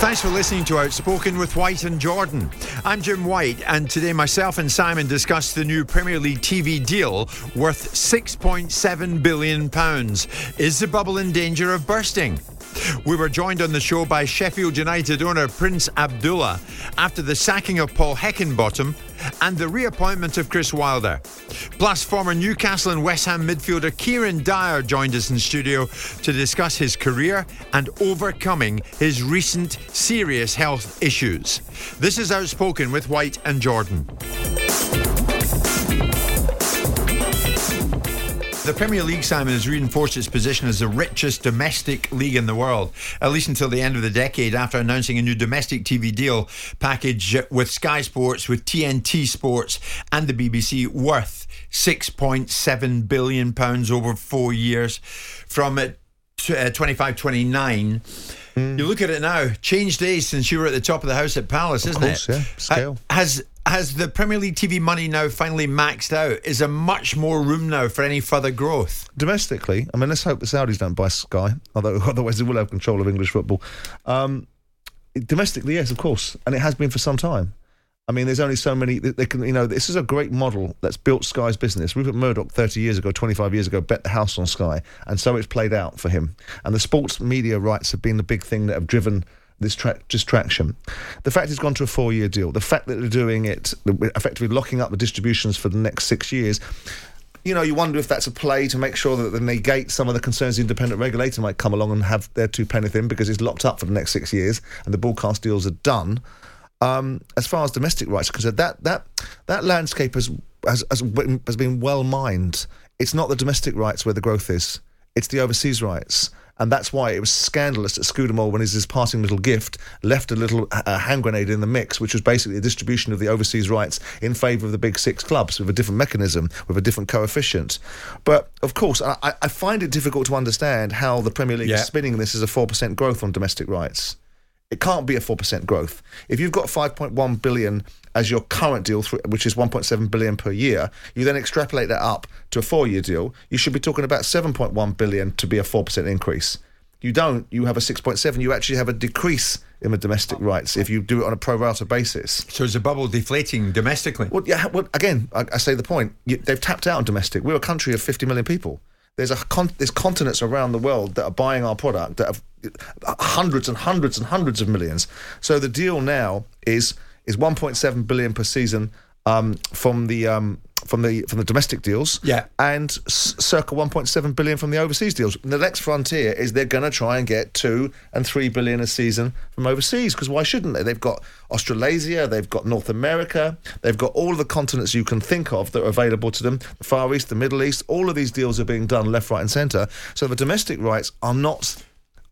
Thanks for listening to Outspoken with White and Jordan. I'm Jim White, and today myself and Simon discuss the new Premier League TV deal worth £6.7 billion. Is the bubble in danger of bursting? We were joined on the show by Sheffield United owner Prince Abdullah after the sacking of Paul Heckingbottom and the reappointment of Chris Wilder. Plus, former Newcastle and West Ham midfielder Kieron Dyer joined us in studio to discuss his career and overcoming his recent serious health issues. This is Outspoken with White and Jordan. The Premier League, Simon, has reinforced its position as the richest domestic league in the world, at least until the end of the decade, after announcing a new domestic TV deal package with Sky Sports, with TNT Sports, and the BBC worth £6.7 billion over four years from uh, 25 29. Mm. You look at it now, changed days since you were at the top of the house at Palace, isn't course, it? Yeah, scale. Has has the Premier League TV money now finally maxed out? Is there much more room now for any further growth? Domestically, I mean, let's hope the Saudis don't buy Sky, although otherwise they will have control of English football. Um, domestically, yes, of course, and it has been for some time. I mean, there's only so many. They can, you know, this is a great model that's built Sky's business. Rupert Murdoch, 30 years ago, 25 years ago, bet the house on Sky, and so it's played out for him. And the sports media rights have been the big thing that have driven this tra- distraction. The fact it's gone to a four year deal, the fact that they're doing it, effectively locking up the distributions for the next six years. You know, you wonder if that's a play to make sure that they negate some of the concerns the independent regulator might come along and have their two penny in because it's locked up for the next six years and the broadcast deals are done. Um, as far as domestic rights are concerned, that that that landscape has has has has been well mined. It's not the domestic rights where the growth is; it's the overseas rights, and that's why it was scandalous that Scudamore, when he's his parting little gift, left a little uh, hand grenade in the mix, which was basically a distribution of the overseas rights in favour of the big six clubs with a different mechanism, with a different coefficient. But of course, I, I find it difficult to understand how the Premier League yeah. is spinning this as a four percent growth on domestic rights. It can't be a 4% growth. If you've got 5.1 billion as your current deal, which is 1.7 billion per year, you then extrapolate that up to a four-year deal, you should be talking about 7.1 billion to be a 4% increase. You don't, you have a 6.7, you actually have a decrease in the domestic rights if you do it on a pro rata basis. So is the bubble deflating domestically? Well, yeah, well, again, I, I say the point. You, they've tapped out on domestic. We're a country of 50 million people. There's a con- there's continents around the world that are buying our product that have uh, hundreds and hundreds and hundreds of millions. So the deal now is is 1.7 billion per season um, from the um, from the from the domestic deals, yeah, and c- circa 1.7 billion from the overseas deals. And the next frontier is they're going to try and get two and three billion a season from overseas because why shouldn't they? They've got Australasia, they've got North America, they've got all of the continents you can think of that are available to them. The Far East, the Middle East, all of these deals are being done left, right, and centre. So the domestic rights are not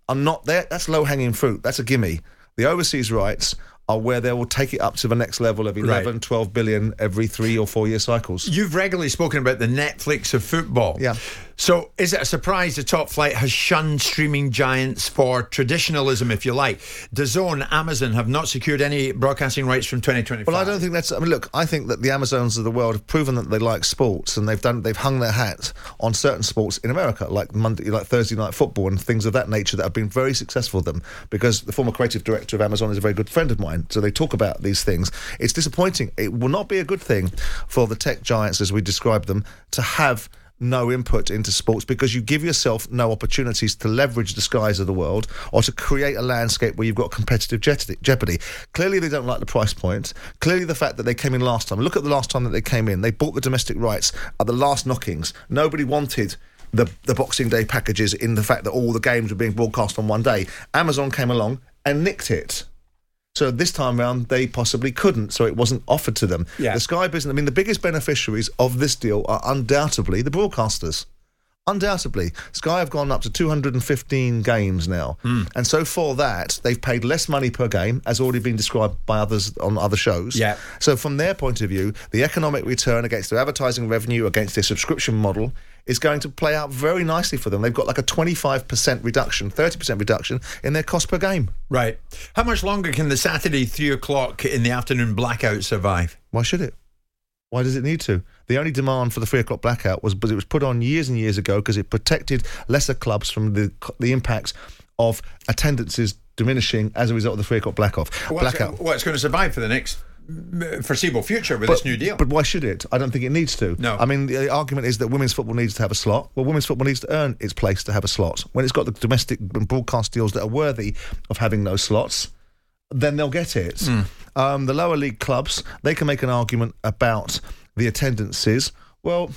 are not there. That's low hanging fruit. That's a gimme. The overseas rights are where they will take it up to the next level of 11, Right. 12 billion every three or four year cycles. You've regularly spoken about the Netflix of football. Yeah. So, is it a surprise the top flight has shunned streaming giants for traditionalism, if you like? DAZN, Amazon have not secured any broadcasting rights from 2025. Well, I don't think that's. I mean, look, I think that the Amazons of the world have proven that they like sports, and they've done. They've hung their hat on certain sports in America, like Monday, like Thursday night football, and things of that nature that have been very successful for them. Because the former creative director of Amazon is a very good friend of mine, so they talk about these things. It's disappointing. It will not be a good thing for the tech giants, as we describe them, to have no input into sports because you give yourself no opportunities to leverage the skies of the world or to create a landscape where you've got competitive jeopardy. jeopardy. Clearly, they don't like the price point. Clearly, the fact that they came in last time. Look at the last time that they came in. They bought the domestic rights at the last knockings. Nobody wanted. The, the Boxing Day packages in the fact that all the games were being broadcast on one day. Amazon came along and nicked it. So this time round, they possibly couldn't, so it wasn't offered to them. Yeah. The Sky business, I mean, the biggest beneficiaries of this deal are undoubtedly the broadcasters. Undoubtedly. Sky have gone up to 215 games now. Hmm. And so for that, they've paid less money per game, as already been described by others on other shows. Yeah. So from their point of view, the economic return against their advertising revenue, against their subscription model, is going to play out very nicely for them. They've got like a 25% reduction, 30% reduction in their cost per game. Right. How much longer can the Saturday three o'clock in the afternoon blackout survive? Why should it? Why does it need to? The only demand for the three o'clock blackout was, but it was put on years and years ago because it protected lesser clubs from the the impacts of attendances diminishing as a result of the three o'clock blackoff Well, it's, blackout. well, it's going to survive for the next foreseeable future with this new deal. But why should it? I don't think it needs to. No. I mean, the argument is that women's football needs to have a slot. Well, women's football needs to earn its place to have a slot. When it's got the domestic broadcast deals that are worthy of having those slots, then they'll get it. Hmm. Um, the lower league clubs, they can make an argument about the attendances. Well,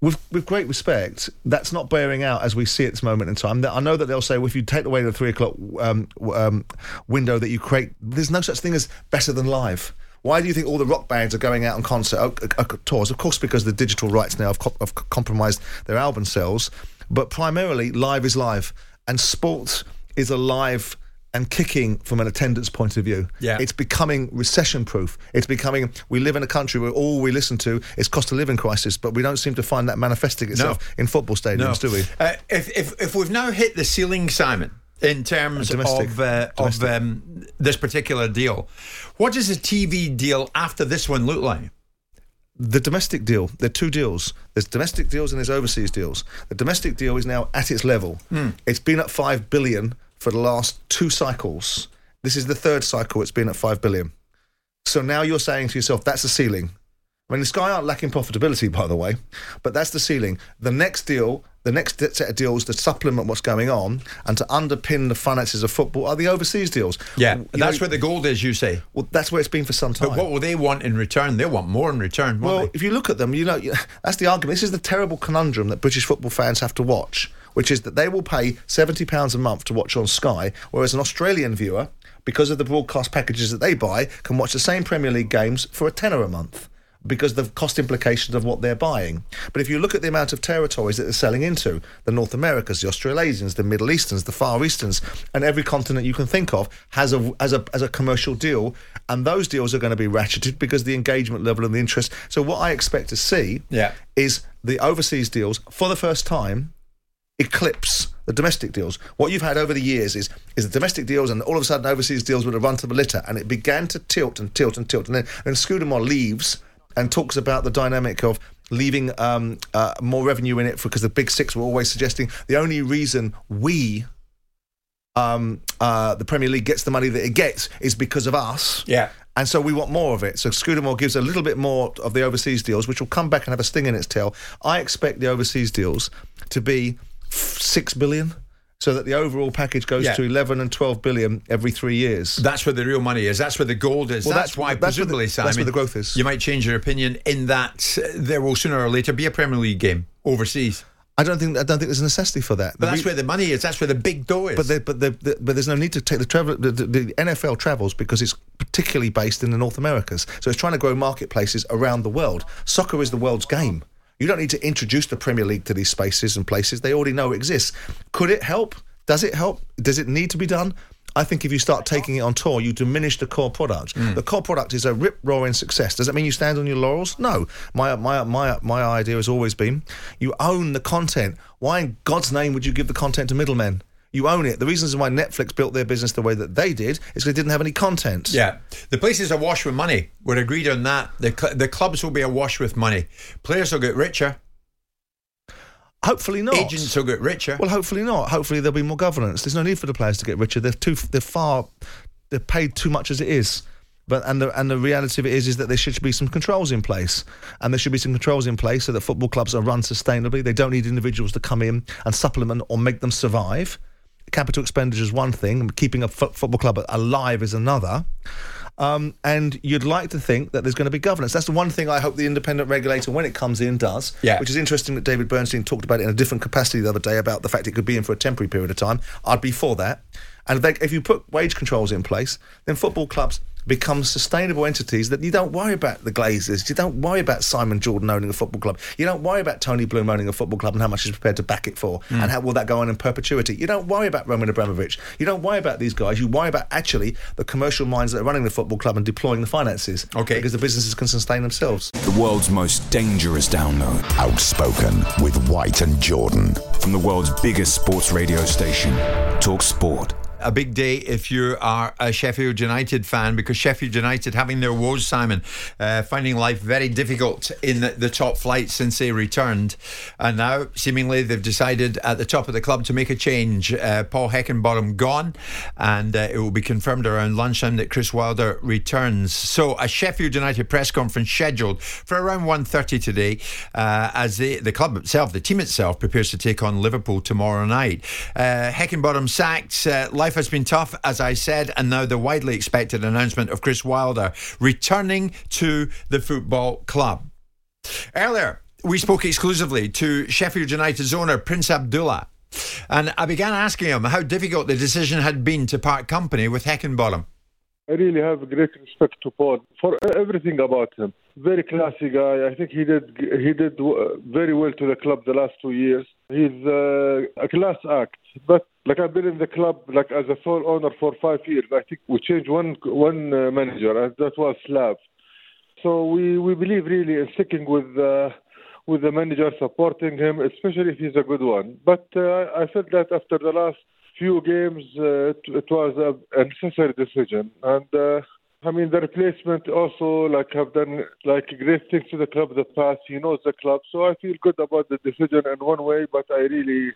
with, with great respect, that's not bearing out as we see at this moment in time. I know that they'll say, well, if you take away the three o'clock um, um, window that you create, there's no such thing as better than live. Why do you think all the rock bands are going out on concert uh, uh, uh, tours? Of course, because the digital rights now have, co- have compromised their album sales, but primarily live is live, and sport is alive and kicking from an attendance point of view. Yeah. It's becoming recession proof. It's becoming, we live in a country where all we listen to is cost of living crisis, but we don't seem to find that manifesting itself in football stadiums, do we? Uh, if, if, if we've now hit the ceiling, Simon, in terms Domestic. of, uh, of um, this particular deal, what does a TV deal after this one look like? the domestic deal, there are two deals. There's domestic deals and there's overseas deals. The domestic deal is now at its level. It's been at five billion for the last two cycles. This is the third cycle it's been at five billion. So now you're saying to yourself, that's the ceiling. I mean, the Sky aren't lacking profitability, by the way, but that's the ceiling. The next deal, the next set of deals to supplement what's going on and to underpin the finances of football are the overseas deals. Yeah, You that's know, where the gold is, you say. well, that's where it's been for some time. But what will they want in return? They want more in return, Well, they? if you look at them, you know that's the argument. This is the terrible conundrum that British football fans have to watch, which is that they will pay seventy pounds a month to watch on Sky, whereas an Australian viewer, because of the broadcast packages that they buy, can watch the same Premier League games for a tenner a month. Because of the cost implications of what they're buying. But if you look at the amount of territories that they're selling into, the North Americas, the Australasians, the Middle Easterns, the Far Easterns, and every continent you can think of has a as a as a commercial deal, and those deals are going to be ratcheted because the engagement level and the interest. So what I expect to see Yeah. is the overseas deals for the first time eclipse the domestic deals. What you've had over the years is is the domestic deals, and all of a sudden overseas deals would have run to the litter, and it began to tilt and tilt and tilt, and then then Scudamore leaves and talks about the dynamic of leaving um, uh, more revenue in it because the big six were always suggesting the only reason we. Um, uh, the Premier League gets the money that it gets is because of us. Yeah. And so we want more of it. So Scudamore gives a little bit more of the overseas deals, which will come back and have a sting in its tail. I expect the overseas deals to be f- six billion, so that the overall package goes Yeah. to eleven and twelve billion every three years. That's where the real money is. That's where the gold is. Well, that's, that's- why, that's where the- presumably, that's where the growth is. You might change your opinion in that uh, there will sooner or later be a Premier League game overseas. I don't think I don't think there's a necessity for that. But The that's re- where the money is. That's where the big dough is. But the, but the, the, but there's no need to take the travel. The, the NFL travels because it's particularly based in the North Americas. So it's trying to grow marketplaces around the world. Soccer is the world's game. You don't need to introduce the Premier League to these spaces and places. They already know it exists. Could it help? Does it help? Does it need to be done? I think if you start taking it on tour, you diminish the core product. Hmm. The core product is a rip roaring success. Does that mean you stand on your laurels? No. My my my my idea has always been you own the content. Why in God's name would you give the content to middlemen? You own it. The reasons why Netflix built their business the way that they did is because they didn't have any content. Yeah, the places is awash with money. We're agreed on that. The cl- the clubs will be awash with money. Players will get richer. Hopefully not. Agents will get richer. Well, hopefully not. Hopefully there'll be more governance. There's no need for the players to get richer. They're too. They're far. They're paid too much as it is. But and the and the reality of it is is that there should be some controls in place, and there should be some controls in place so that football clubs are run sustainably. They don't need individuals to come in and supplement or make them survive. Capital expenditure is one thing, keeping a football club alive is another. Um, and you'd like to think that there's going to be governance. That's the one thing I hope the independent regulator, when it comes in, does. Yeah. Which is interesting that David Bernstein talked about it in a different capacity the other day about the fact it could be in for a temporary period of time. I'd be for that. And if, they, if you put wage controls in place, then football clubs become sustainable entities that you don't worry about the Glazers, you don't worry about Simon Jordan owning a football club, you don't worry about Tony Bloom owning a football club and how much he's prepared to back it for, hmm. and how will that go on in perpetuity. You don't worry about Roman Abramovich, you don't worry about these guys, you worry about actually the commercial minds that are running the football club and deploying the finances. Okay. Because the businesses can sustain themselves. The world's most dangerous download. Outspoken with White and Jordan. From the world's biggest sports radio station, Talk Sport. A big day if you are a Sheffield United fan because Sheffield United having their woes, Simon, uh, finding life very difficult in the, the top flight since they returned. And now, seemingly, they've decided at the top of the club to make a change. Uh, Paul Heckingbottom gone, and uh, it will be confirmed around lunchtime that Chris Wilder returns. So, a Sheffield United press conference scheduled for around 1.30 today uh, as they, the club itself, the team itself, prepares to take on Liverpool tomorrow night. Uh, Heckingbottom sacked. Uh, life has been tough, as I said, and now the widely expected announcement of Chris Wilder returning to the football club. Earlier, we spoke exclusively to Sheffield United's owner, Prince Abdullah. And I began asking him how difficult the decision had been to part company with Heckingbottom. I really have great respect to Paul for everything about him. Very classy guy. I think he did he did very well to the club the last two years. He's uh, a class act. But like I've been in the club like as a sole owner for five years. I think we changed one one uh, manager, and that was Slav. So we we believe really in sticking with. Uh, with the manager supporting him, especially if he's a good one. But uh, I felt that after the last few games, uh, it, it was a, a necessary decision. And uh, I mean, the replacement also like have done like great things to the club the past. He knows the club, so I feel good about the decision in one way. But I really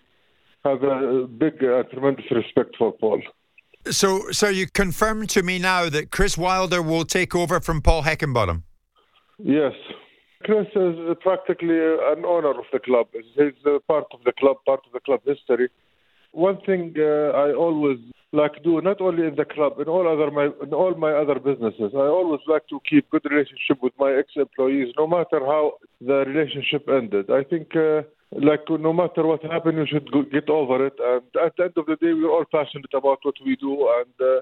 have a big, uh, tremendous respect for Paul. So, so you confirm to me now that Chris Wilder will take over from Paul Heckingbottom? Yes. Chris is practically an owner of the club. He's part of the club, part of the club history. One thing uh, I always like to do, not only in the club, in all other my in all my other businesses, I always like to keep good relationship with my ex-employees, no matter how the relationship ended. I think. Uh, like no matter what happened, you should get over it. And at the end of the day, we're all passionate about what we do, and uh,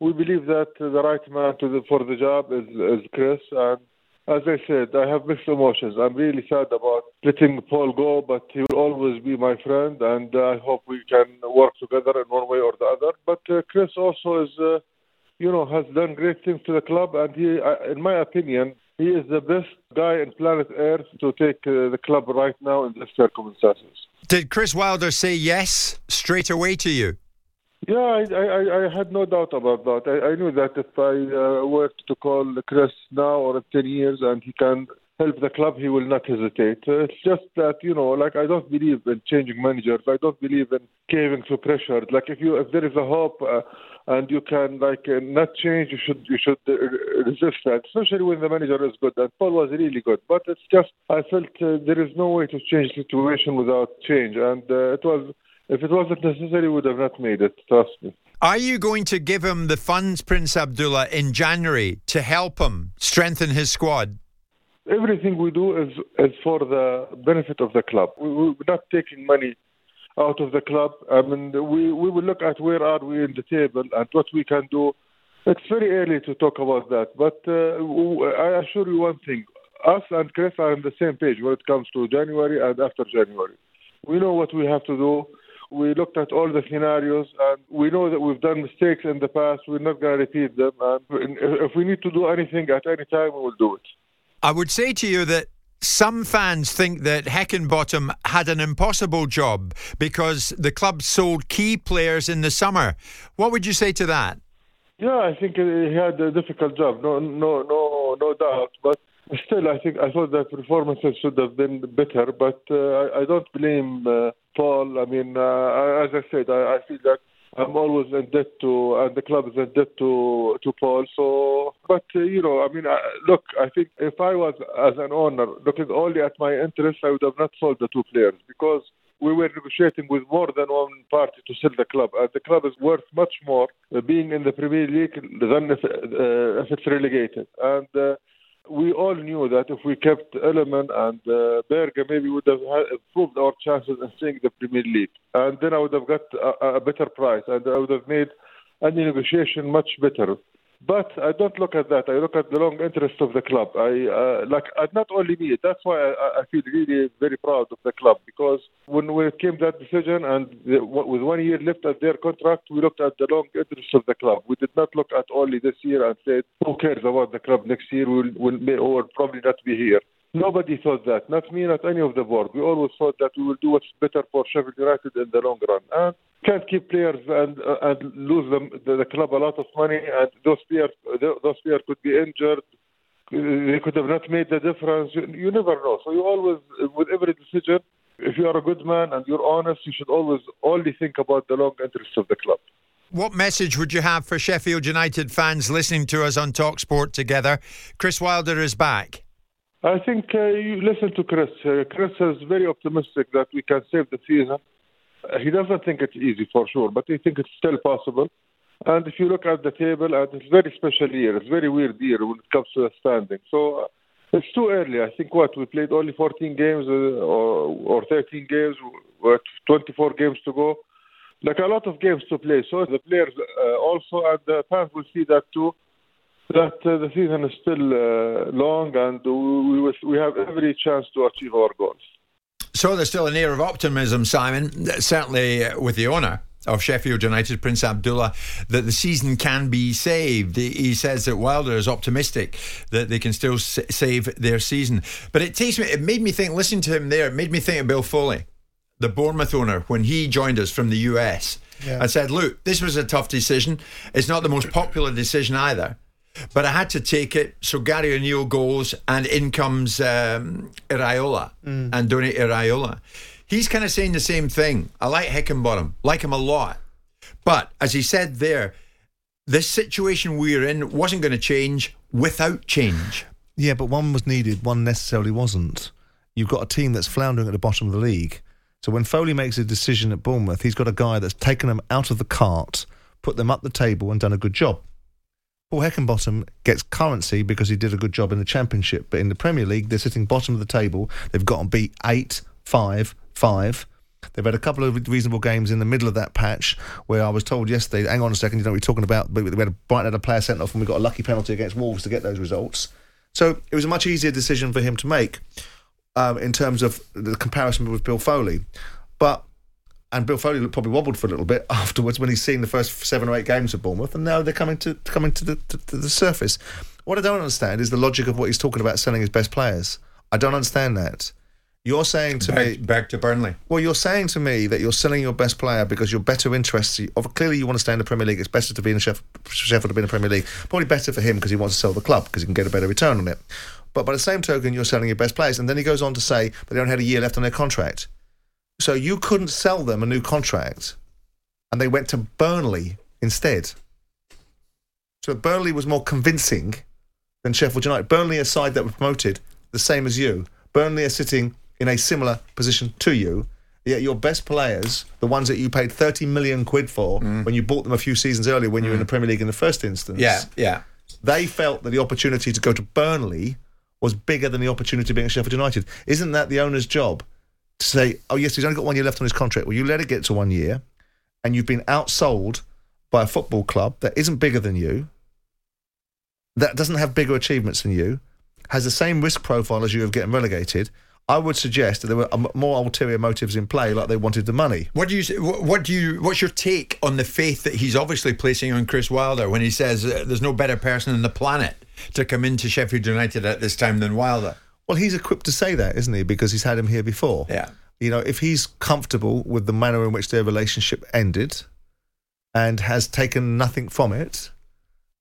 we believe that the right man the, for the job is, is Chris. And as I said, I have mixed emotions. I'm really sad about letting Paul go, but he will always be my friend, and uh, I hope we can work together in one way or the other. But uh, Chris also is, uh, you know, has done great things to the club, and he, in my opinion, he is the best guy in planet Earth to take uh, the club right now in these circumstances. Did Chris Wilder say yes straight away to you? Yeah, I, I, I had no doubt about that. I, I knew that if I uh, were to call Chris now or in 10 years and he can help the club, he will not hesitate. Uh, it's just that, you know, like I don't believe in changing managers. I don't believe in caving to pressure. Like if you if there is a hope uh, and you can like uh, not change, you should you should uh, resist that, especially when the manager is good. And Paul was really good, but it's just I felt uh, there is no way to change the situation without change, and uh, it was if it wasn't necessary, would have not made it. Trust me. Are you going to give him the funds, Prince Abdullah, in January to help him strengthen his squad? Everything we do is is for the benefit of the club. We, we're not taking money out of the club. I mean, we we will look at where are we in the table and what we can do. It's very early to talk about that, but uh, I assure you one thing: us and Chris are on the same page when it comes to January and after January. We know what we have to do We looked at all the scenarios, and we know that we've done mistakes in the past. We're not going to repeat them. And if we need to do anything at any time, we will do it. I would say to you that some fans think that Heckingbottom had an impossible job because the club sold key players in the summer. What would you say to that? Yeah, I think he had a difficult job. No, no, no, no doubt. But still, I think I thought that performances should have been better. But uh, I, I, don't blame uh, Paul. I mean, uh, as I said, I, I feel that I'm always in debt to, and the club is in debt to to Paul. So, but uh, you know, I mean, look, I think if I was as an owner looking only at my interests, I would have not sold the two players because we were negotiating with more than one party to sell the club, and the club is worth much more uh, being in the Premier League than if, uh, if it's relegated. And uh, we all knew that if we kept Iliman and uh, Berge, maybe we would have improved our chances in staying the Premier League. And then I would have got a, a better price and I would have made any negotiation much better. But I don't look at that. I look at the long interest of the club. I uh, like uh, not only me. That's why I, I, feel really very proud of the club because when, it came that decision and the, with one year left at their contract, we looked at the long interest of the club. We did not look at only this year and said, "Who cares about the club next year? We'll, we'll may, or probably not be here." Nobody thought that. Not me, not any of the board. We always thought that we will do what's better for Sheffield United in the long run. And can't keep players and uh, and lose them the, the, club a lot of money, and those players those players could be injured. They could have not made the difference. You, you never know. So you always, with every decision, if you are a good man and you're honest, you should always only think about the long interests of the club. What message would you have for Sheffield United fans listening to us on Talksport together? Chris Wilder is back. I think uh, you listen to Chris. Uh, Chris is very optimistic that we can save the season. Uh, he doesn't think it's easy for sure, but he thinks it's still possible. And if you look at the table, it's a very special year. It's a very weird year when it comes to the standing. So uh, it's too early. I think what we played only 14 games uh, or, or 13 games. With 24 games to go. Like a lot of games to play. So the players uh, also and the fans will see that too. That uh, the season is still uh, long, and we, we, we have every chance to achieve our goals. So there's still an air of optimism, Simon, certainly with the owner of Sheffield United, Prince Abdullah, that the season can be saved. He says that Wilder is optimistic that they can still save their season. But it takes me, it made me think, listening to him there, it made me think of Bill Foley, the Bournemouth owner, when he joined us from the US yeah. and said, Look, this was a tough decision. It's not the most popular decision either. But I had to take it. So Gary O'Neill goes, and in comes um, Iraola, mm. Andoni Iraola. He's kind of saying the same thing. I like Heckingbottom, like him a lot. But as he said there, this situation we're in wasn't going to change without change. Yeah, but one was needed, one necessarily wasn't. You've got a team that's floundering at the bottom of the league. So when Foley makes a decision at Bournemouth, he's got a guy that's taken them out of the cart, put them up the table, and done a good job. Paul Heckingbottom gets currency because he did a good job in the Championship, but in the Premier League, they're sitting bottom of the table. They've got to beat eight, five, five. They've had a couple of reasonable games in the middle of that patch where I was told yesterday, hang on a second, you know what we're talking about, but we had a Brighton had a player sent off and we got a lucky penalty against Wolves to get those results. So it was a much easier decision for him to make um, in terms of the comparison with Bill Foley. But and Bill Foley probably wobbled for a little bit afterwards when he's seen the first seven or eight games of Bournemouth, and now they're coming to coming to the, to, to the surface. What I don't understand is the logic of what he's talking about selling his best players. I don't understand that. You're saying to back, me back to Burnley. Well, you're saying to me that you're selling your best player because you're better interested. Clearly, you want to stay in the Premier League. It's better to be in Sheffield, Sheffield to be in the Premier League. Probably better for him because he wants to sell the club because he can get a better return on it. But by the same token, you're selling your best players, and then he goes on to say that they only had a year left on their contract. So you couldn't sell them a new contract, and they went to Burnley instead. So Burnley was more convincing than Sheffield United. Burnley, a side that were promoted, the same as you. Burnley are sitting in a similar position to you. Yet your best players, the ones that you paid 30 million quid for mm. when you bought them a few seasons earlier when mm. you were in the Premier League in the first instance. Yeah, yeah. They felt that the opportunity to go to Burnley was bigger than the opportunity being at Sheffield United. Isn't that the owner's job? To say, oh, yes, he's only got one year left on his contract. Well, you let it get to one year and you've been outsold by a football club that isn't bigger than you, that doesn't have bigger achievements than you, has the same risk profile as you of getting relegated. I would suggest that there were um, more ulterior motives in play, like they wanted the money. What do you? What do you? What's your take on the faith that he's obviously placing on Chris Wilder when he says uh, there's no better person on the planet to come into Sheffield United at this time than Wilder? Well, he's equipped to say that, isn't he? Because he's had him here before. Yeah. You know, if he's comfortable with the manner in which their relationship ended and has taken nothing from it,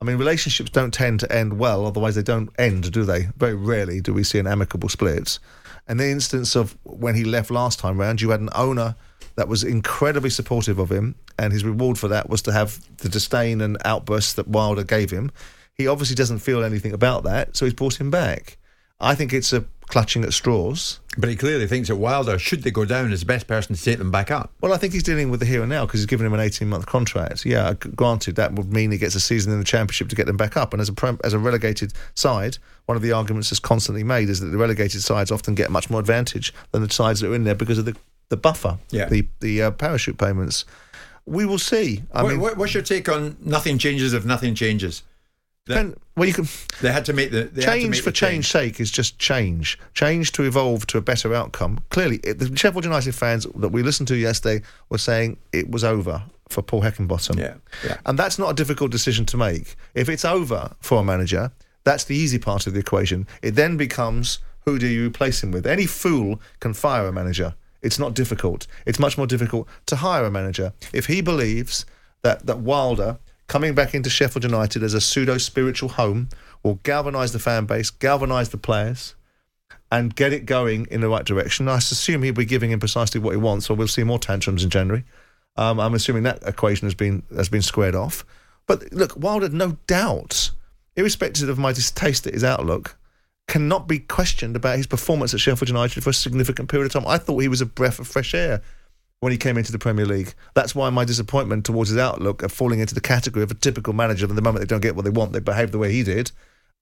I mean, relationships don't tend to end well, otherwise they don't end, do they? Very rarely do we see an amicable split. And the instance of when he left last time round, you had an owner that was incredibly supportive of him, and his reward for that was to have the disdain and outbursts that Wilder gave him. He obviously doesn't feel anything about that, so he's brought him back. I think it's a clutching at straws. But he clearly thinks that Wilder, should they go down, is the best person to take them back up. Well, I think he's dealing with the here and now because he's given him an 18 month contract. Yeah, granted, that would mean he gets a season in the Championship to get them back up. And as a, as a relegated side, one of the arguments that's constantly made is that the relegated sides often get much more advantage than the sides that are in there because of the, the buffer, Yeah. the, the uh, parachute payments. We will see. I what, mean, what's your take on nothing changes if nothing changes? That- well, you can. They had to make the they had to change make for the change sake is just change. Change to evolve to a better outcome. Clearly, it, the Sheffield United fans that we listened to yesterday were saying it was over for Paul Heckingbottom. Yeah, yeah. And that's not a difficult decision to make. If it's over for a manager, that's the easy part of the equation. It then becomes who do you replace him with? Any fool can fire a manager. It's not difficult. It's much more difficult to hire a manager. If he believes that, that Wilder coming back into Sheffield United as a pseudo spiritual home will galvanise the fan base, galvanise the players, and get it going in the right direction. I assume he'll be giving him precisely what he wants, or we'll see more tantrums in January. Um, I'm assuming that equation has been has been squared off. But look, Wilder, no doubt, irrespective of my distaste at his outlook, cannot be questioned about his performance at Sheffield United for a significant period of time. I thought he was a breath of fresh air when he came into the Premier League. That's why my disappointment towards his outlook of falling into the category of a typical manager. That the moment they don't get what they want, they behave the way he did.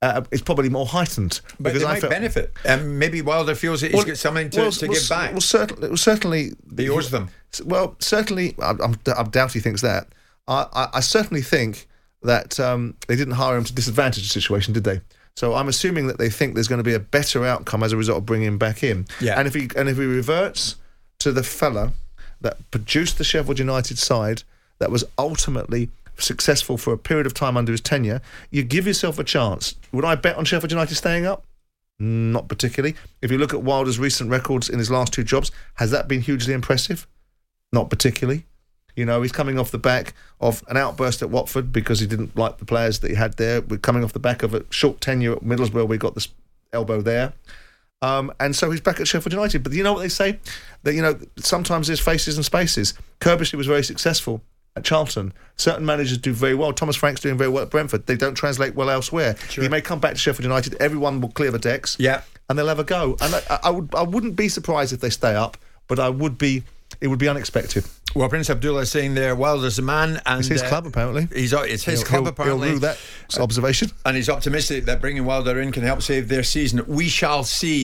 Uh, is probably more heightened But they I might felt- benefit. And maybe Wilder feels that he's got something to, well, to well, give back. Well, certainly, well, certainly He owes them. Well, certainly, I, I'm, I doubt he thinks that. I, I, I certainly think that um, they didn't hire him to disadvantage the situation, did they? So I'm assuming that they think there's going to be a better outcome as a result of bringing him back in. Yeah. And if he and if he reverts to the fella that produced the Sheffield United side that was ultimately successful for a period of time under his tenure, you give yourself a chance. Would I bet on Sheffield United staying up? Not particularly. If you look at Wilder's recent records in his last two jobs, has that been hugely impressive? Not particularly. You know, he's coming off the back of an outburst at Watford because he didn't like the players that he had there. We're coming off the back of a short tenure at Middlesbrough. We got this elbow there. Um, and so he's back at Sheffield United. But you know what they say? That, you know, sometimes there's faces and spaces. Curbishley was very successful at Charlton. Certain managers do very well. Thomas Frank's doing very well at Brentford. They don't translate well elsewhere. He may come back to Sheffield United. Everyone will clear the decks. Yeah. And they'll have a go. And I, I would, I wouldn't be surprised if they stay up, but I would be, it would be unexpected. Well, Prince Abdullah is saying there, Wilder's a man. And It's his uh, club, apparently. He's, it's his He'll- club, he'll- apparently. He'll rue that observation. And he's optimistic that bringing Wilder in can help save their season. We shall see.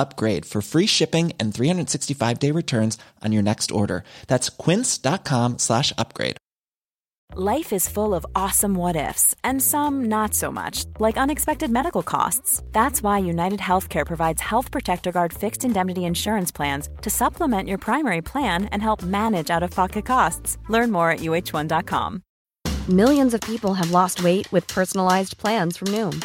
upgrade for free shipping and 365 day returns on your next order. That's quince.com slash upgrade. Life is full of awesome what ifs, and some not so much, like unexpected medical costs. That's why United Healthcare provides Health Protector Guard fixed indemnity insurance plans to supplement your primary plan and help manage out of pocket costs. Learn more at uh1.com. Millions of people have lost weight with personalized plans from Noom,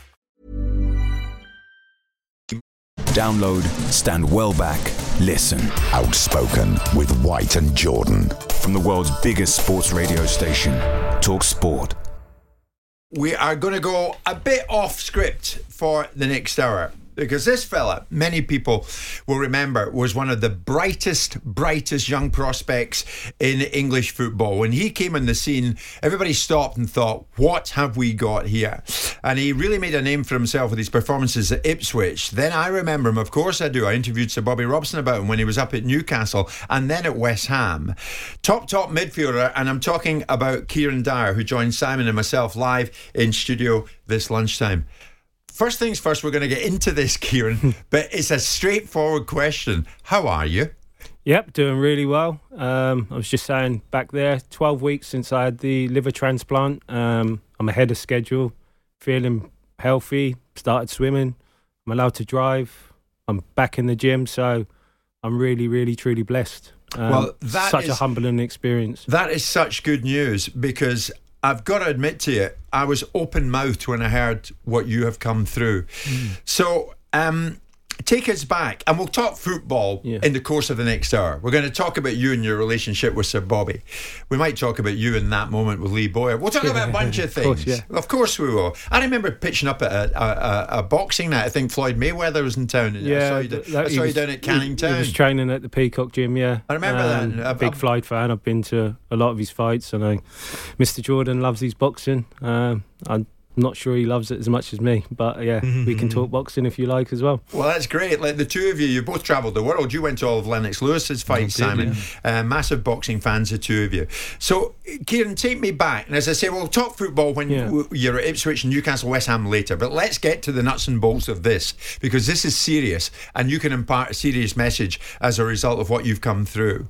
Download Stand Well Back Listen. Outspoken with White and Jordan. From the world's biggest sports radio station, Talk Sport. We are going to go a bit off script for the next hour because this fella, many people will remember, was one of the brightest, brightest young prospects in English football. When he came on the scene, everybody stopped and thought, what have we got here? And he really made a name for himself with his performances at Ipswich. Then I remember him, of course I do. I interviewed Sir Bobby Robson about him when he was up at Newcastle and then at West Ham. Top, top midfielder, and I'm talking about Kieron Dyer, who joined Simon and myself live in studio this lunchtime. First things first, we're going to get into this, Kieron, but it's a straightforward question. How are you? Yep, doing really well. Um, I was just saying back there, 12 weeks since I had the liver transplant. Um, I'm ahead of schedule, feeling healthy, started swimming. I'm allowed to drive. I'm back in the gym, so I'm really, really, truly blessed. Um, Well, that such a humbling experience. That is such good news because I've got to admit to you, I was open mouthed when I heard what you have come through. So, um, take us back, and we'll talk football in the course of the next hour. We're going to talk about you and your relationship with Sir Bobby. We might talk about you in that moment with Lee Bowyer. We'll talk about a bunch of Of things. course, yeah. Of course we will. I remember pitching up at a, a, a, a boxing night. I think Floyd Mayweather was in town. I saw you, that- I saw you was- down at he- Canning Town. He was training at the Peacock Gym, yeah. Um, I remember that. I've- big Floyd fan. I've been to a lot of his fights, and I, Mr. Jordan loves his boxing. Um, I'm not sure he loves it as much as me, but yeah, we can talk boxing if you like as well. Well, that's great. Like the two of you, you both travelled the world. You went to all of Lennox Lewis's fights, did, Simon. Uh, massive boxing fans, the two of you. So, Kieron, take me back. And as I say, we'll talk football when Yeah. w- you're at Ipswich and Newcastle, West Ham later. But let's get to the nuts and bolts of this because this is serious, and you can impart a serious message as a result of what you've come through.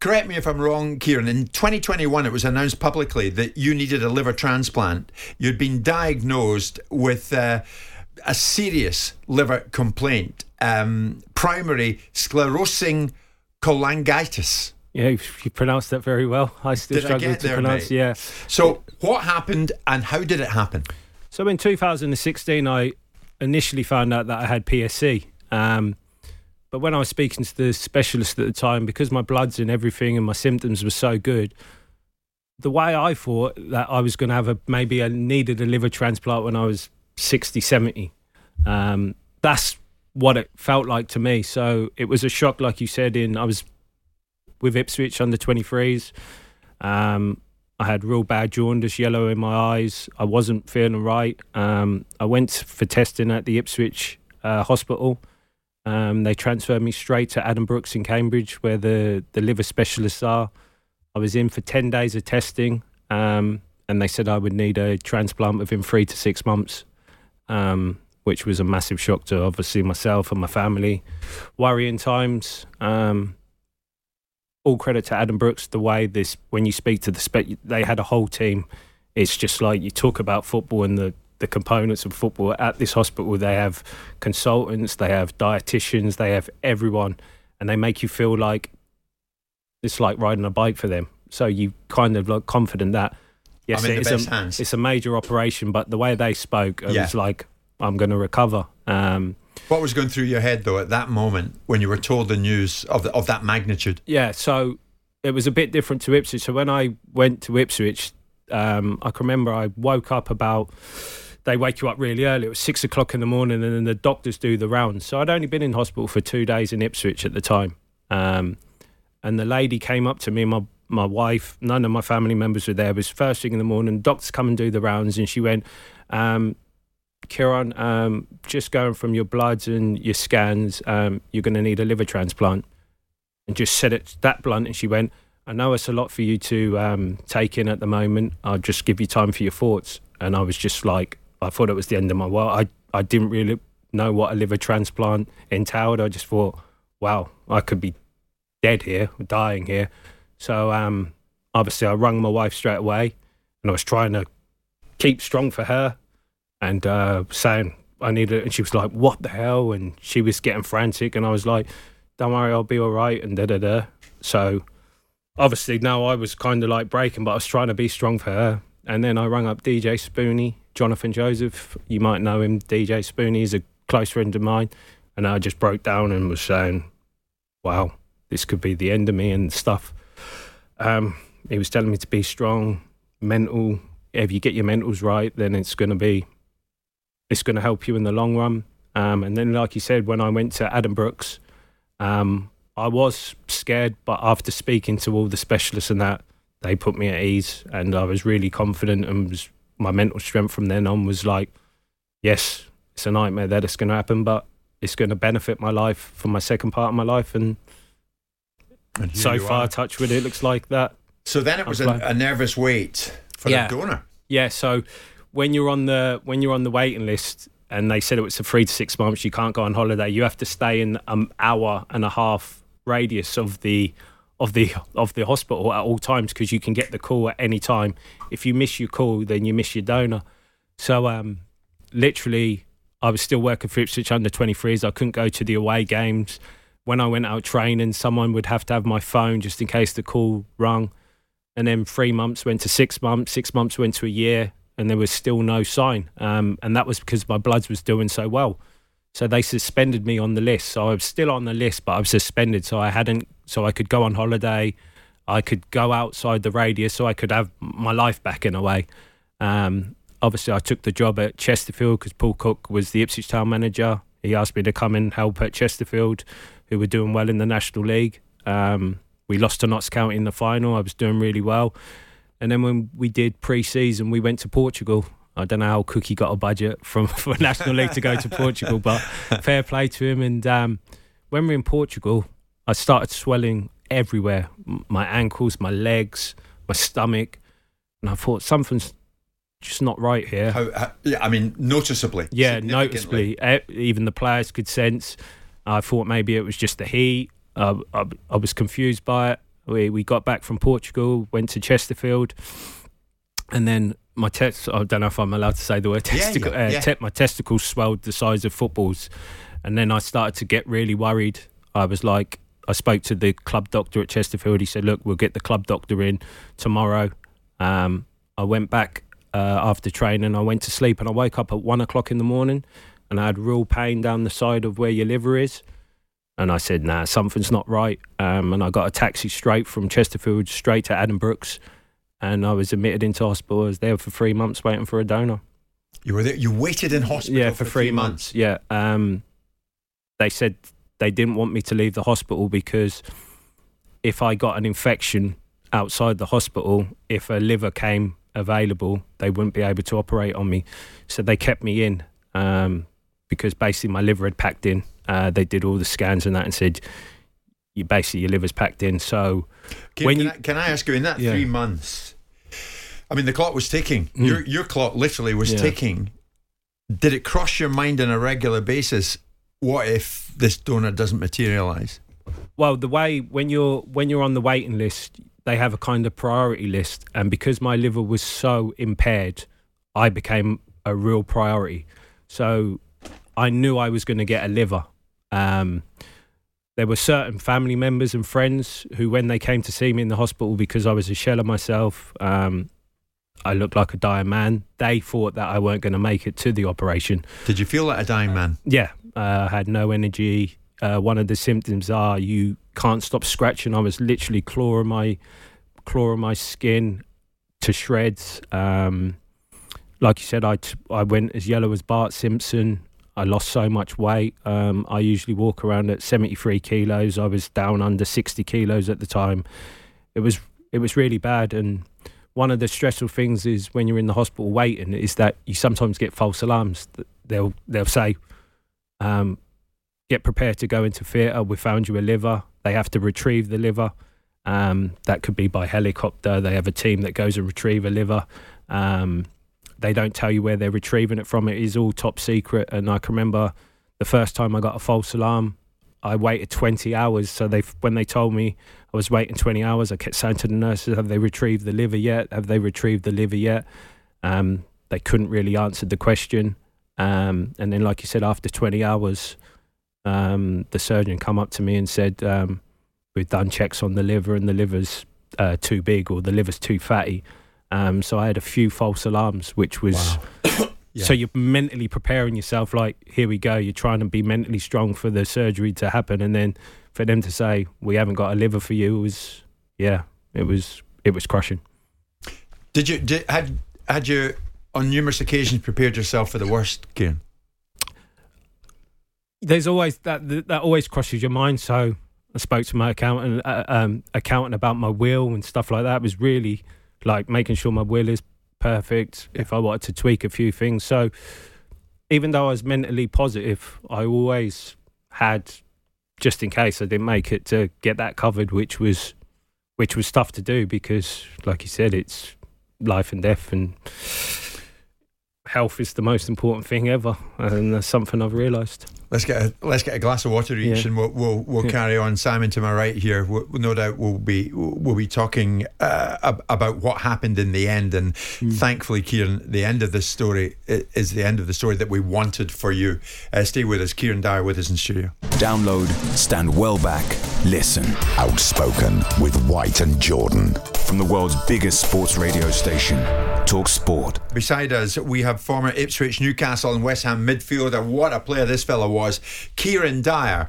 Correct me if I'm wrong, Kieron. In 2021, it was announced publicly that you needed a liver transplant. You'd been diagnosed with uh, a serious liver complaint, um, primary sclerosing cholangitis. Yeah, you pronounced that very well. I still Did I struggle get to there, pronounce. mate? Yeah. So, what happened and how did it happen? So in 2016, I initially found out that I had PSC. Um, but when I was speaking to the specialist at the time, because my bloods and everything and my symptoms were so good, the way I thought that I was going to have a maybe I needed a liver transplant when I was 60, 70. Um, that's what it felt like to me. So it was a shock, like you said. In I was with Ipswich under 23s. Um, I had real bad jaundice, yellow in my eyes. I wasn't feeling right. Um, I went for testing at the Ipswich uh, hospital. Um, they transferred me straight to Addenbrooke's in Cambridge, where the, the liver specialists are. I was in for 10 days of testing, um, and they said I would need a transplant within three to six months, um, which was a massive shock to obviously myself and my family. Worrying times. Um, all credit to Addenbrooke's. The way this, when you speak to the spec, they had a whole team. It's just like you talk about football and the the components of football at this hospital. They have consultants, they have dietitians, they have everyone, and they make you feel like it's like riding a bike for them. So you kind of like confident that yes, I'm in the it's a it's a major operation, but the way they spoke, it Yeah. was like I'm going to recover. Um, What was going through your head though at that moment when you were told the news of the, of that magnitude? Yeah, so it was a bit different to Ipswich. So when I went to Ipswich, um, I can remember I woke up about. They wake you up really early. It was six o'clock in the morning, and then the doctors do the rounds. So I'd only been in hospital for two days in Ipswich at the time, um, and the lady came up to me, my my wife, none of my family members were there. It was first thing in the morning. Doctors come and do the rounds, and she went, um, Kieron, um, just going from your bloods and your scans, um, you're going to need a liver transplant. And just said it that blunt. And she went, I know it's a lot for you to um, take in at the moment. I'll just give you time for your thoughts. And I was just like, I thought it was the end of my world. I, I didn't really know what a liver transplant entailed. I just thought, wow, I could be dead here, dying here. So um, obviously, I rung my wife straight away and I was trying to keep strong for her and uh, saying I need it. And she was like, "What the hell?" And she was getting frantic, and I was like, "Don't worry, I'll be all right." And da da da. So obviously now I was kind of like breaking, but I was trying to be strong for her. And then I rang up DJ Spoonie, Jonathan Joseph. You might know him. DJ Spoonie is a close friend of mine, and I just broke down and was saying, wow, this could be the end of me and stuff. Um, he was telling me to be strong, mental. If you get your mentals right, then it's going to be, it's going to help you in the long run. Um, and then, like you said, when I went to Addenbrooke's, um, I was scared, but after speaking to all the specialists and that, they put me at ease, and I was really confident. And was, my mental strength from then on was like, yes, it's a nightmare that it's going to happen, but it's going to benefit my life for my second part of my life. And, And so far, are. touch with it, looks like that. So then it was a, a nervous wait for Yeah. a donor. Yeah, so when you're on the when you're on the waiting list and they said it was a three to six months, you can't go on holiday. You have to stay in an hour and a half radius of the of the of the hospital at all times because you can get the call at any time. If you miss your call, then you miss your donor. So um, literally, I was still working for Ipswich under 23s. I couldn't go to the away games. When I went out training, someone would have to have my phone just in case the call rung and then three months went to six months, six months went to a year, and there was still no sign. Um, and that was because my bloods was doing so well. So they suspended me on the list. So I was still on the list, but I was suspended. So I hadn't, so I could go on holiday, I could go outside the radius, so I could have my life back in a way. Um, obviously, I took the job at Chesterfield because Paul Cook was the Ipswich Town manager. He asked me to come and help at Chesterfield, who were doing well in the National League. Um, we lost to Notts County in the final. I was doing really well. And then when we did pre-season, we went to Portugal. I don't know how Cookie got a budget from for National League to go to Portugal, but fair play to him. And um, when we were in Portugal, I started swelling everywhere: M- my ankles, my legs, my stomach, and I thought something's just not right here. How, how, yeah, I mean, noticeably. Yeah, noticeably. Even the players could sense. I thought maybe it was just the heat. Uh, I, I was confused by it. We we got back from Portugal, went to Chesterfield, and then my test. I don't know if I'm allowed to say the word testicle. yeah, uh, yeah. te- my testicles swelled the size of footballs, and then I started to get really worried. I was like, I spoke to the club doctor at Chesterfield. He said, "Look, we'll get the club doctor in tomorrow." Um, I went back uh, after training. I went to sleep, and I woke up at one o'clock in the morning, and I had real pain down the side of where your liver is. And I said, "Nah, something's not right." Um, and I got a taxi straight from Chesterfield straight to Addenbrooke's, and I was admitted into hospital. I was there for three months waiting for a donor. You were there. You waited in hospital. Yeah, for, three, months. Yeah. Um, they said they didn't want me to leave the hospital because if I got an infection outside the hospital, if a liver came available, they wouldn't be able to operate on me. So they kept me in um, because basically my liver had packed in. Uh, they did all the scans and that and said, you basically your liver's packed in. So Can, when can you I, can I ask you in that Yeah. three months? I mean, the clock was ticking. Mm. Your your clock literally was Yeah. ticking. Did it cross your mind on a regular basis? What if this donor doesn't materialise? Well, the way when you're when you're on the waiting list, they have a kind of priority list, and because my liver was so impaired, I became a real priority. So I knew I was going to get a liver. Um, there were certain family members and friends who, when they came to see me in the hospital because I was a shell of myself, um, I looked like a dying man. They thought that I weren't going to make it to the operation. Did you feel like a dying man? Yeah, uh, I had no energy. Uh, one of the symptoms are you can't stop scratching. I was literally clawing my clawing my skin to shreds. Um, like you said, I t- I went as yellow as Bart Simpson. I lost so much weight. Um, I usually walk around at 73 kilos. I was down under 60 kilos at the time. It was it was really bad. And one of the stressful things is when you're in the hospital waiting is that you sometimes get false alarms. They'll they'll say, um, "Get prepared to go into theatre. We found you a liver." They have to retrieve the liver. Um, that could be by helicopter. They have a team that goes and retrieve a liver. Um, they don't tell you where they're retrieving it from. It is all top secret. And I can remember the first time I got a false alarm, I waited 20 hours. So they, when they told me I was waiting 20 hours, I kept saying to the nurses, "Have they retrieved the liver yet? Have they retrieved the liver yet?" Um, they couldn't really answer the question. Um, and then, like you said, after 20 hours, um, the surgeon come up to me and said, um, "We've done checks on the liver, and the liver's uh, too big or the liver's too fatty." Um, so I had a few false alarms, which was Yeah. so you're mentally preparing yourself. Like, here we go. You're trying to be mentally strong for the surgery to happen, and then for them to say we haven't got a liver for you was yeah, it was it was crushing. Did you did, had had you on numerous occasions prepared yourself for the worst, Kieron? There's always that that, that always crosses your mind. So I spoke to my accountant uh, um, accountant about my will and stuff like that. It was really like making sure my will is perfect. If I wanted to tweak a few things, so even though I was mentally positive, I always had just in case I didn't make it to get that covered, which was which was tough to do because, like you said, it's life and death and health is the most important thing ever, and that's something I've realised. Let's get a, let's get a glass of water each, Yeah. and we'll we'll, we'll Yeah. carry on. Simon to my right here, we'll, no doubt we'll be we'll be talking uh, about what happened in the end. And Hmm. thankfully, Kieron, the end of this story is the end of the story that we wanted for you. Uh, stay with us, Kieron Dyer, with us in studio. Download, stand well back, listen. Outspoken with White and Jordan. From the world's biggest sports radio station, Talk Sport. Beside us, we have former Ipswich, Newcastle, and West Ham midfielder. What a player this fella was, Kieron Dyer.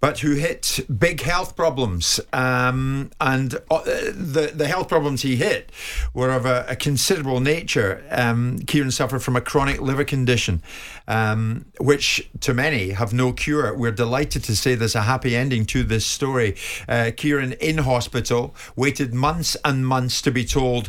But who hit big health problems, um, and uh, the the health problems he hit were of a, a considerable nature. Um, Kieron suffered from a chronic liver condition, um, which to many have no cure. We're delighted to say there's a happy ending to this story. Uh, Kieron in hospital waited months and months to be told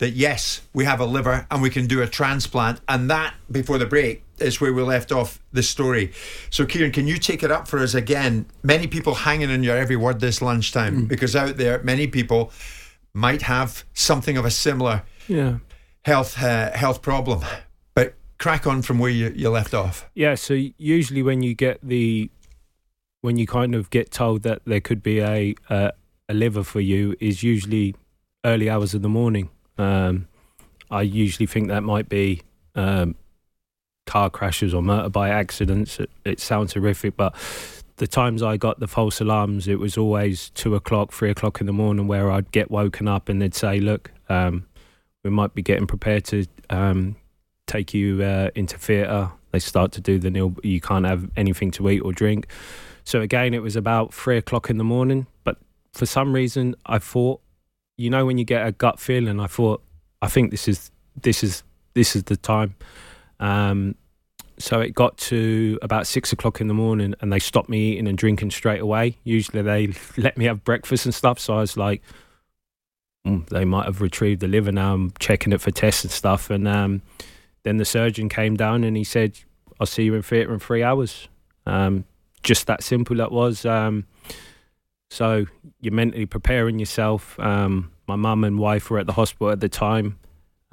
that yes, we have a liver and we can do a transplant. And that, before the break, is where we left off the story. So, Kieron, can you take it up for us again? Many people hanging on your every word this lunchtime because out there, many people might have something of a similar Yeah. health uh, health problem. But crack on from where you, you left off. Yeah, so usually when you get the when you kind of get told that there could be a a, a liver for you is usually early hours of the morning. Um, I usually think that might be um, car crashes or motorbike accidents. It, it sounds horrific, but the times I got the false alarms, it was always two o'clock, three o'clock in the morning, where I'd get woken up and they'd say, "Look, um, we might be getting prepared to um, take you uh, into theatre." They start to do the nil. You can't have anything to eat or drink. So again, it was about three o'clock in the morning. But for some reason, I thought, you know, when you get a gut feeling, I thought, I think this is this is this is the time. Um, so it got to about six o'clock in the morning, and they stopped me eating and drinking straight away. Usually they let me have breakfast and stuff. So I was like, mm, they might have retrieved the liver now. I'm checking it for tests and stuff. And um, then the surgeon came down and he said, "I'll see you in theatre in three hours." Um, just that simple that was. Um, so you're mentally preparing yourself. Um, my mum and wife were at the hospital at the time.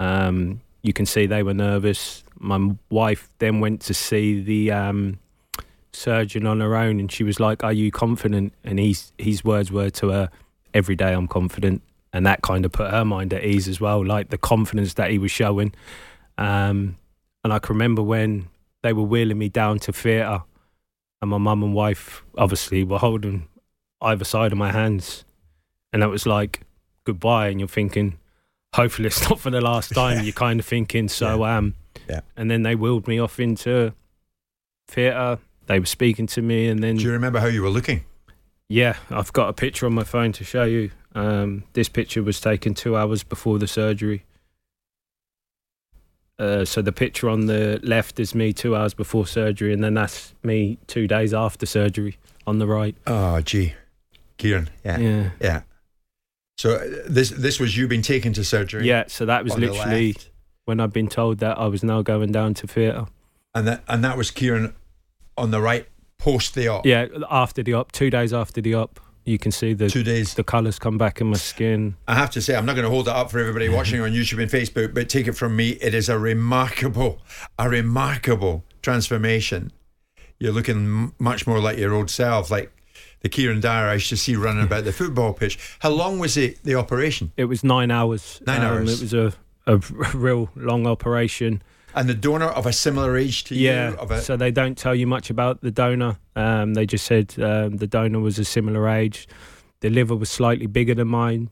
Um, you can see they were nervous. My wife then went to see the um, surgeon on her own, and she was like, "Are you confident?" And his his words were to her, "Every day I'm confident," and that kind of put her mind at ease as well, like the confidence that he was showing. Um, and I can remember when they were wheeling me down to theatre, and my mum and wife obviously were holding either side of my hands, and that was like goodbye. And you're thinking, hopefully it's not for the last time. You're kind of thinking so. Um, Yeah. And then they wheeled me off into theatre. They were speaking to me, and then Do you remember how you were looking? yeah, I've got a picture on my phone to show you. Um, this picture was taken two hours before the surgery. Uh, so the picture on the left is me two hours before surgery, and then that's me two days after surgery on the right. Oh, gee, Kieron. Yeah, Yeah. yeah. So uh, this this was you being taken to surgery. Yeah, so that was literally when I'd been told that I was now going down to theatre. and that and that was Kieron on the right post the op. Yeah, after the op, two days after the op, you can see the Two days. the colours come back in my skin. I have to say, I'm not going to hold it up for everybody watching on YouTube and Facebook, but take it from me, it is a remarkable, a remarkable transformation. You're looking m- much more like your old self, like the Kieron Dyer I used to see running about the football pitch. How long was it the operation? It was nine hours. Nine Um, hours. It was a, a real long operation. And the donor of a similar age to Yeah. you? Of a, So they don't tell you much about the donor. Um, they just said um, the donor was a similar age. The liver was slightly bigger than mine.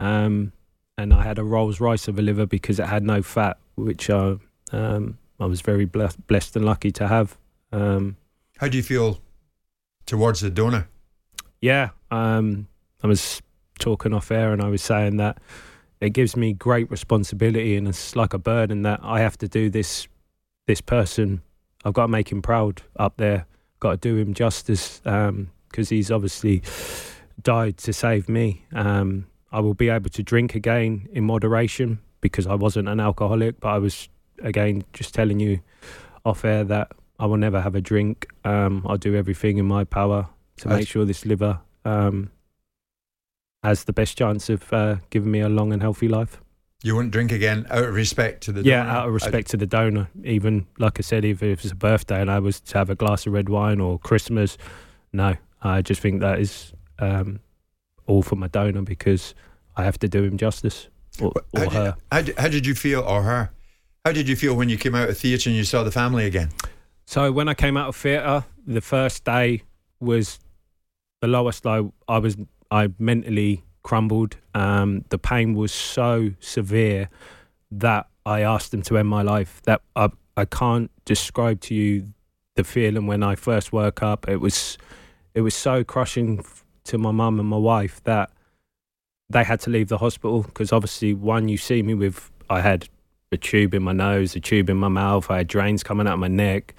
Um, and I had a Rolls Royce of a liver because it had no fat, which I, um, I was very blessed, blessed and lucky to have. Um, how do you feel towards the donor? yeah, um, I was talking off air, and I was saying that it gives me great responsibility, and it's like a burden that I have to do this. This person, I've got to make him proud up there. Got to do him justice because he's obviously died to save me. Um, I will be able to drink again in moderation because I wasn't an alcoholic, but I was again just telling you off air that I will never have a drink. Um, I'll do everything in my power to make sure this liver um, has the best chance of uh, giving me a long and healthy life. You wouldn't drink again out of respect to the yeah, donor? out of respect to the donor. Even like I said, if it was a birthday and I was to have a glass of red wine or Christmas, no, I just think that is um, all for my donor because I have to do him justice or, or how, did, her. how, how did you feel, or her? How did you feel when you came out of theatre and you saw the family again? So when I came out of theatre, the first day was the lowest low. I was I mentally crumbled. Um, the pain was so severe that I asked them to end my life. That I I can't describe to you the feeling when I first woke up. It was it was so crushing to my mum and my wife that they had to leave the hospital because obviously one you see me with I had a tube in my nose, a tube in my mouth, I had drains coming out of my neck,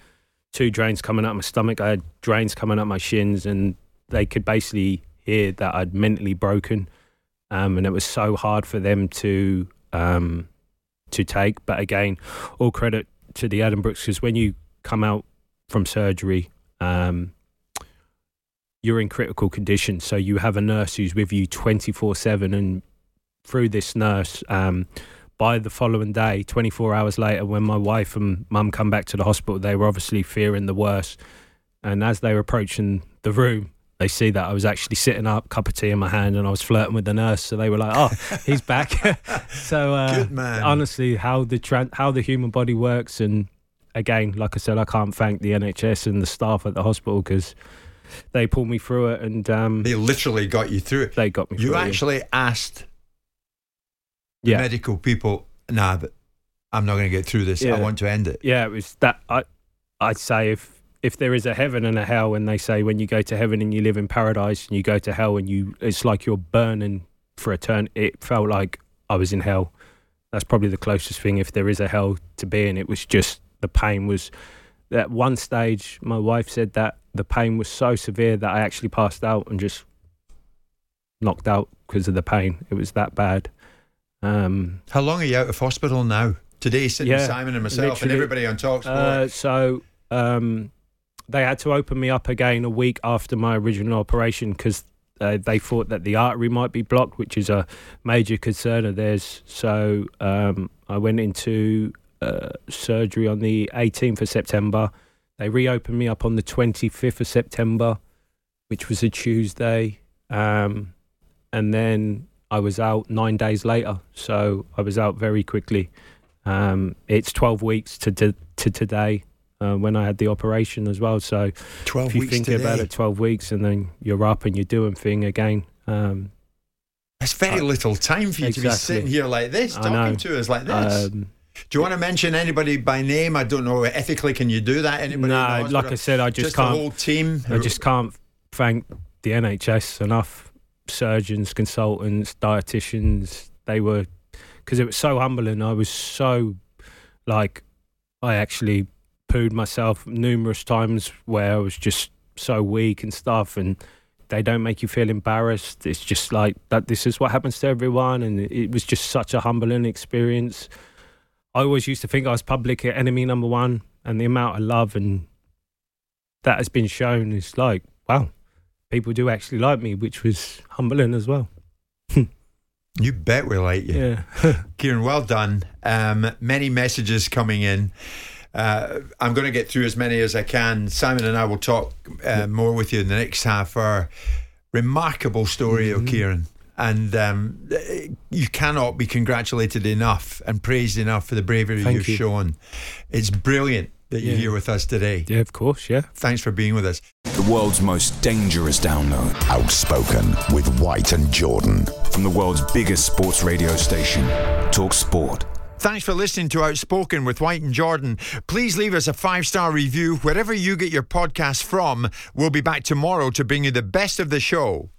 two drains coming of my stomach, I had drains coming out my shins and they could basically hear that I'd mentally broken. Um, and it was so hard for them to um, to take. But again, all credit to the Brooks because when you come out from surgery, um, you're in critical condition. So you have a nurse who's with you 24 7. And through this nurse, um, by the following day, 24 hours later, when my wife and mum come back to the hospital, they were obviously fearing the worst. And as they were approaching the room, they see that I was actually sitting up, cup of tea in my hand, and I was flirting with the nurse. So they were like, "Oh, he's back." so uh, honestly, how the tran- how the human body works, and again, like I said, I can't thank the NHS and the staff at the hospital because they pulled me through it, and um, They literally got you through it. they got me. You through it. actually asked yeah, medical people, nah, but I'm not going to get through this. I want to end it. yeah, it was that. I I'd say if if there is a heaven and a hell, and they say when you go to heaven and you live in paradise, and you go to hell and you, it's like you're burning for a turn. It felt like I was in hell. That's probably the closest thing. If there is a hell to be in, it was just the pain was. At one stage, my wife said that the pain was so severe that I actually passed out and just knocked out because of the pain. It was that bad. Um, How long are you out of hospital now? Today, sitting Yeah, Simon and myself and everybody on Talk Sport. Uh, so um, they had to open me up again a week after my original operation because uh, they thought that the artery might be blocked, which is a major concern of theirs. So um, I went into uh, surgery on the 18th of September. They reopened me up on the 25th of September, which was a Tuesday. Um, and then I was out nine days later. So I was out very quickly. Um, it's 12 weeks to, to, to today uh, when I had the operation as well. So 12 if you weeks think today. about it, 12 weeks and then you're up and you're doing thing again. Um, It's very little time for you to be sitting here like this, talking to us like this. um, Do you want to mention anybody by name? I don't know. Ethically, can you do that? Anybody? no, like I said, I just, the can't. The whole team. I just can't thank the NHS enough. Surgeons, consultants, dietitians, they were because it was so humbling. I was so like I actually pooed myself numerous times where I was just so weak and stuff, and they don't make you feel embarrassed. It's just like that. This is what happens to everyone, and it, was just such a humbling experience. I always used to think I was public enemy number one, and the amount of love and that has been shown is like, wow, people do actually like me, which was humbling as well. You bet we like you. Yeah. Kieron, well done. Um, many messages coming in. Uh, I'm going to get through as many as I can. Simon and I will talk uh, more with you in the next half hour. Remarkable story Mm-hmm. of Kieron. And um, you cannot be congratulated enough and praised enough for the bravery Thank you've you. shown. It's brilliant that you're Yeah. here with us today. Yeah, of course, yeah. Thanks for being with us. The world's most dangerous download. Outspoken with White and Jordan. From the world's biggest sports radio station, Talk Sport. Thanks for listening to Outspoken with White and Jordan. Please leave us a five star review wherever you get your podcast from. We'll be back tomorrow to bring you the best of the show.